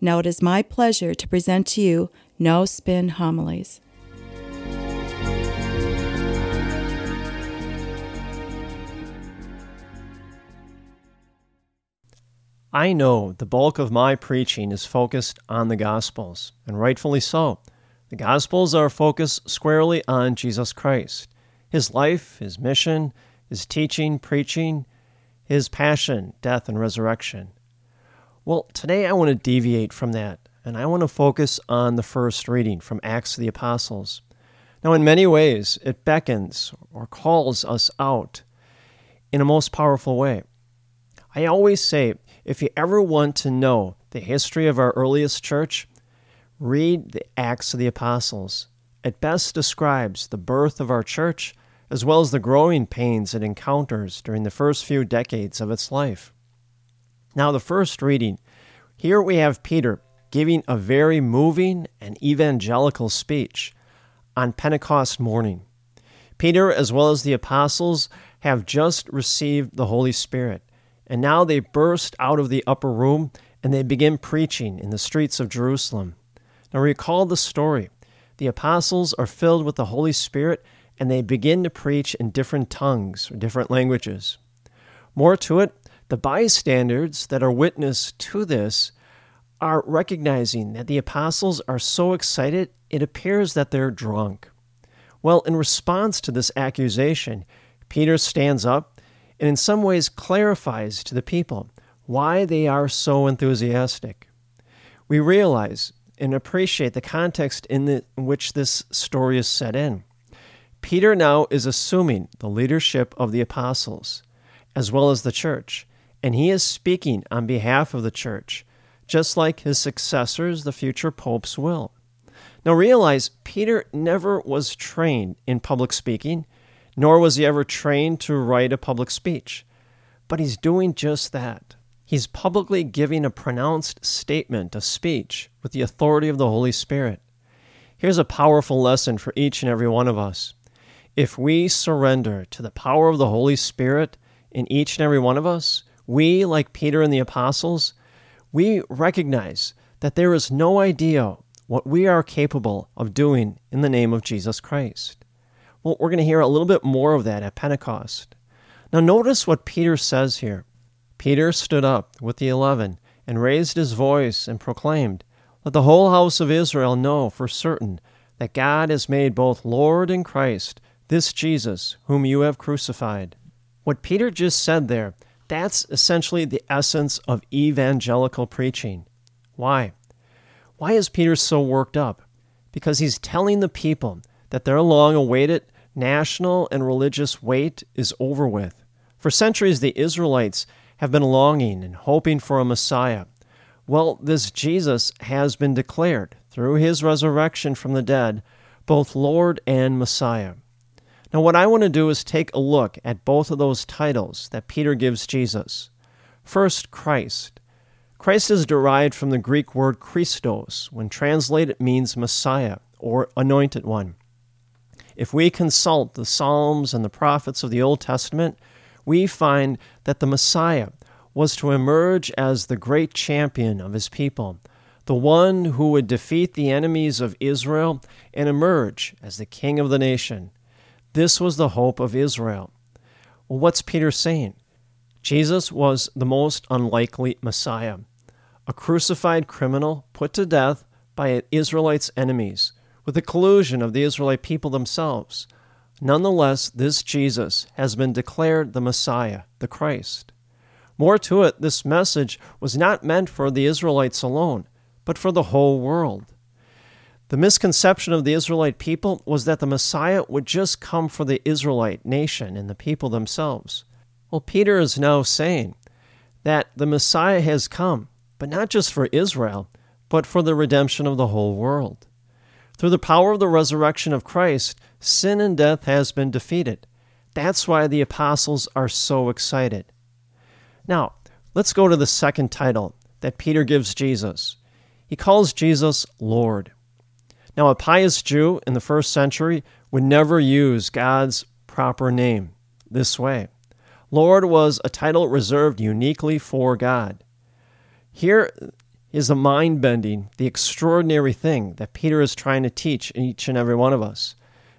Now it is my pleasure to present to you No Spin Homilies. I know the bulk of my preaching is focused on the Gospels, and rightfully so. The Gospels are focused squarely on Jesus Christ, his life, his mission, his teaching, preaching, his passion, death, and resurrection. Well, today I want to deviate from that, and I want to focus on the first reading from Acts of the Apostles. Now, in many ways, it beckons or calls us out in a most powerful way. I always say if you ever want to know the history of our earliest church, read the Acts of the Apostles. It best describes the birth of our church as well as the growing pains it encounters during the first few decades of its life. Now, the first reading here we have Peter giving a very moving and evangelical speech on Pentecost morning. Peter, as well as the apostles, have just received the Holy Spirit, and now they burst out of the upper room and they begin preaching in the streets of Jerusalem. Now, recall the story. The apostles are filled with the Holy Spirit and they begin to preach in different tongues or different languages. More to it, the bystanders that are witness to this are recognizing that the apostles are so excited, it appears that they're drunk. Well, in response to this accusation, Peter stands up and in some ways clarifies to the people why they are so enthusiastic. We realize and appreciate the context in, the, in which this story is set in. Peter now is assuming the leadership of the apostles as well as the church and he is speaking on behalf of the church, just like his successors, the future popes, will. Now realize Peter never was trained in public speaking, nor was he ever trained to write a public speech. But he's doing just that. He's publicly giving a pronounced statement, a speech, with the authority of the Holy Spirit. Here's a powerful lesson for each and every one of us. If we surrender to the power of the Holy Spirit in each and every one of us, we, like Peter and the apostles, we recognize that there is no idea what we are capable of doing in the name of Jesus Christ. Well, we're going to hear a little bit more of that at Pentecost. Now, notice what Peter says here. Peter stood up with the eleven and raised his voice and proclaimed, Let the whole house of Israel know for certain that God has made both Lord and Christ this Jesus whom you have crucified. What Peter just said there that's essentially the essence of evangelical preaching. Why? Why is Peter so worked up? Because he's telling the people that their long awaited national and religious wait is over with. For centuries, the Israelites have been longing and hoping for a Messiah. Well, this Jesus has been declared through his resurrection from the dead, both Lord and Messiah. Now, what I want to do is take a look at both of those titles that Peter gives Jesus. First, Christ. Christ is derived from the Greek word Christos, when translated means Messiah or anointed one. If we consult the Psalms and the prophets of the Old Testament, we find that the Messiah was to emerge as the great champion of his people, the one who would defeat the enemies of Israel and emerge as the king of the nation. This was the hope of Israel. Well, what's Peter saying? Jesus was the most unlikely Messiah, a crucified criminal put to death by Israelites' enemies, with the collusion of the Israelite people themselves. Nonetheless, this Jesus has been declared the Messiah, the Christ. More to it, this message was not meant for the Israelites alone, but for the whole world. The misconception of the Israelite people was that the Messiah would just come for the Israelite nation and the people themselves. Well, Peter is now saying that the Messiah has come, but not just for Israel, but for the redemption of the whole world. Through the power of the resurrection of Christ, sin and death has been defeated. That's why the apostles are so excited. Now, let's go to the second title that Peter gives Jesus. He calls Jesus Lord. Now, a pious Jew in the first century would never use God's proper name this way. Lord was a title reserved uniquely for God. Here is the mind bending, the extraordinary thing that Peter is trying to teach each and every one of us.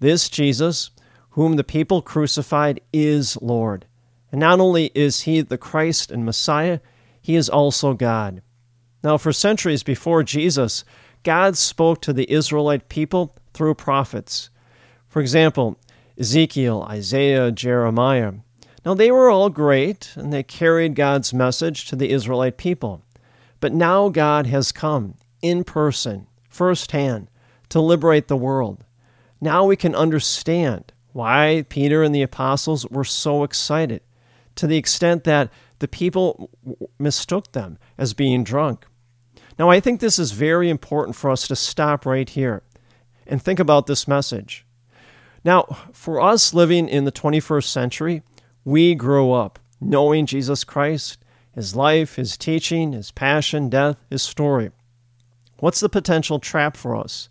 This Jesus, whom the people crucified, is Lord. And not only is he the Christ and Messiah, he is also God. Now, for centuries before Jesus, God spoke to the Israelite people through prophets. For example, Ezekiel, Isaiah, Jeremiah. Now, they were all great, and they carried God's message to the Israelite people. But now God has come in person, firsthand, to liberate the world. Now we can understand why Peter and the apostles were so excited, to the extent that the people mistook them as being drunk. Now, I think this is very important for us to stop right here and think about this message. Now, for us living in the 21st century, we grew up knowing Jesus Christ his life, his teaching, his passion, death, his story. What's the potential trap for us?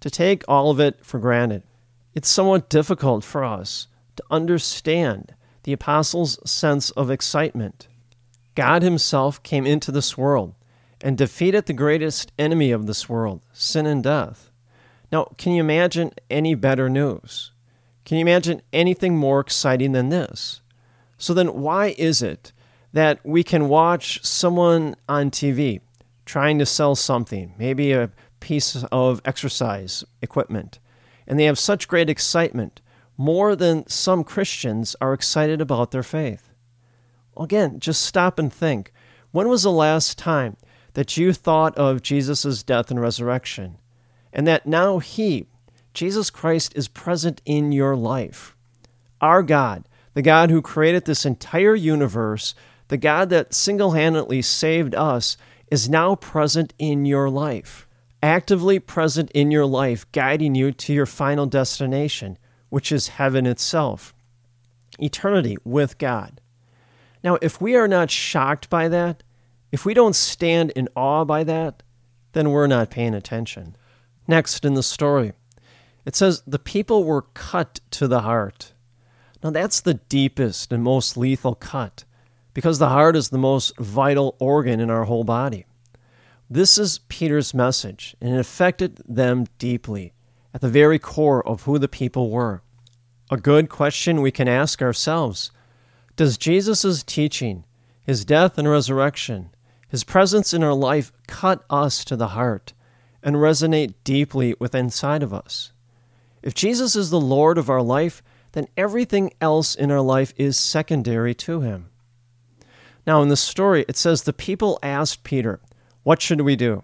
To take all of it for granted. It's somewhat difficult for us to understand the apostles' sense of excitement. God Himself came into this world and defeated the greatest enemy of this world, sin and death. Now, can you imagine any better news? Can you imagine anything more exciting than this? So then, why is it that we can watch someone on TV trying to sell something, maybe a piece of exercise equipment, and they have such great excitement, more than some Christians are excited about their faith. Again, just stop and think. When was the last time that you thought of Jesus' death and resurrection, and that now He, Jesus Christ, is present in your life? Our God, the God who created this entire universe, the God that single handedly saved us is now present in your life, actively present in your life, guiding you to your final destination, which is heaven itself, eternity with God. Now, if we are not shocked by that, if we don't stand in awe by that, then we're not paying attention. Next in the story, it says, The people were cut to the heart. Now, that's the deepest and most lethal cut because the heart is the most vital organ in our whole body. This is Peter's message, and it affected them deeply, at the very core of who the people were. A good question we can ask ourselves Does Jesus' teaching, his death and resurrection, his presence in our life cut us to the heart and resonate deeply within inside of us? If Jesus is the Lord of our life, then everything else in our life is secondary to him. Now, in the story, it says the people asked Peter, What should we do?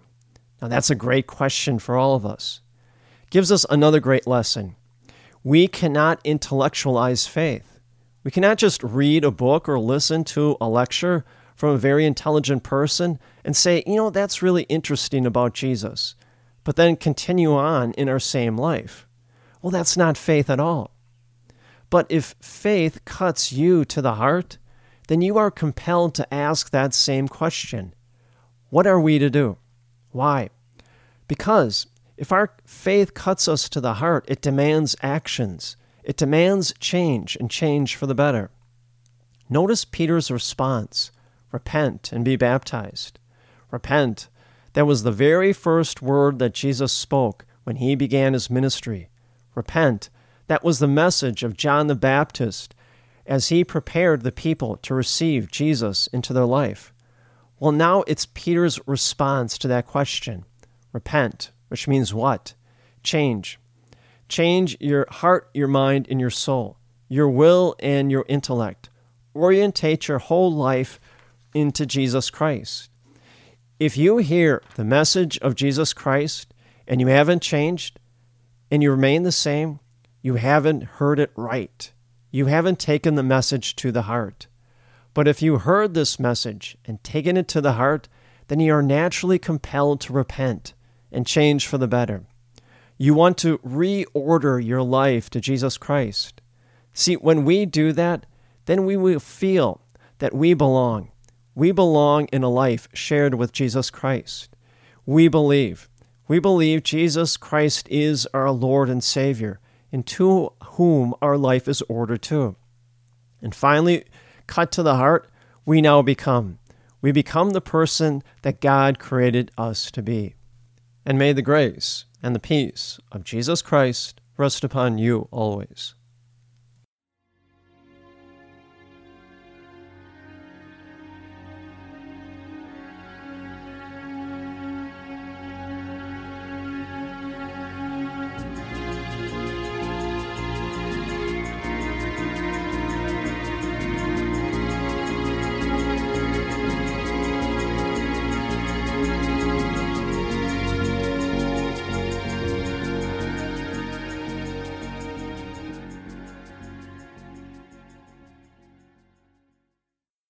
Now, that's a great question for all of us. Gives us another great lesson. We cannot intellectualize faith. We cannot just read a book or listen to a lecture from a very intelligent person and say, you know, that's really interesting about Jesus, but then continue on in our same life. Well, that's not faith at all. But if faith cuts you to the heart, then you are compelled to ask that same question What are we to do? Why? Because if our faith cuts us to the heart, it demands actions. It demands change and change for the better. Notice Peter's response repent and be baptized. Repent. That was the very first word that Jesus spoke when he began his ministry. Repent. That was the message of John the Baptist as he prepared the people to receive Jesus into their life. Well, now it's Peter's response to that question repent, which means what? Change. Change your heart, your mind, and your soul, your will, and your intellect. Orientate your whole life into Jesus Christ. If you hear the message of Jesus Christ and you haven't changed and you remain the same, you haven't heard it right you haven't taken the message to the heart. But if you heard this message and taken it to the heart, then you are naturally compelled to repent and change for the better. You want to reorder your life to Jesus Christ. See, when we do that, then we will feel that we belong. We belong in a life shared with Jesus Christ. We believe. We believe Jesus Christ is our Lord and Savior, and to whom our life is ordered to. And finally, cut to the heart, we now become. We become the person that God created us to be. And may the grace and the peace of Jesus Christ rest upon you always.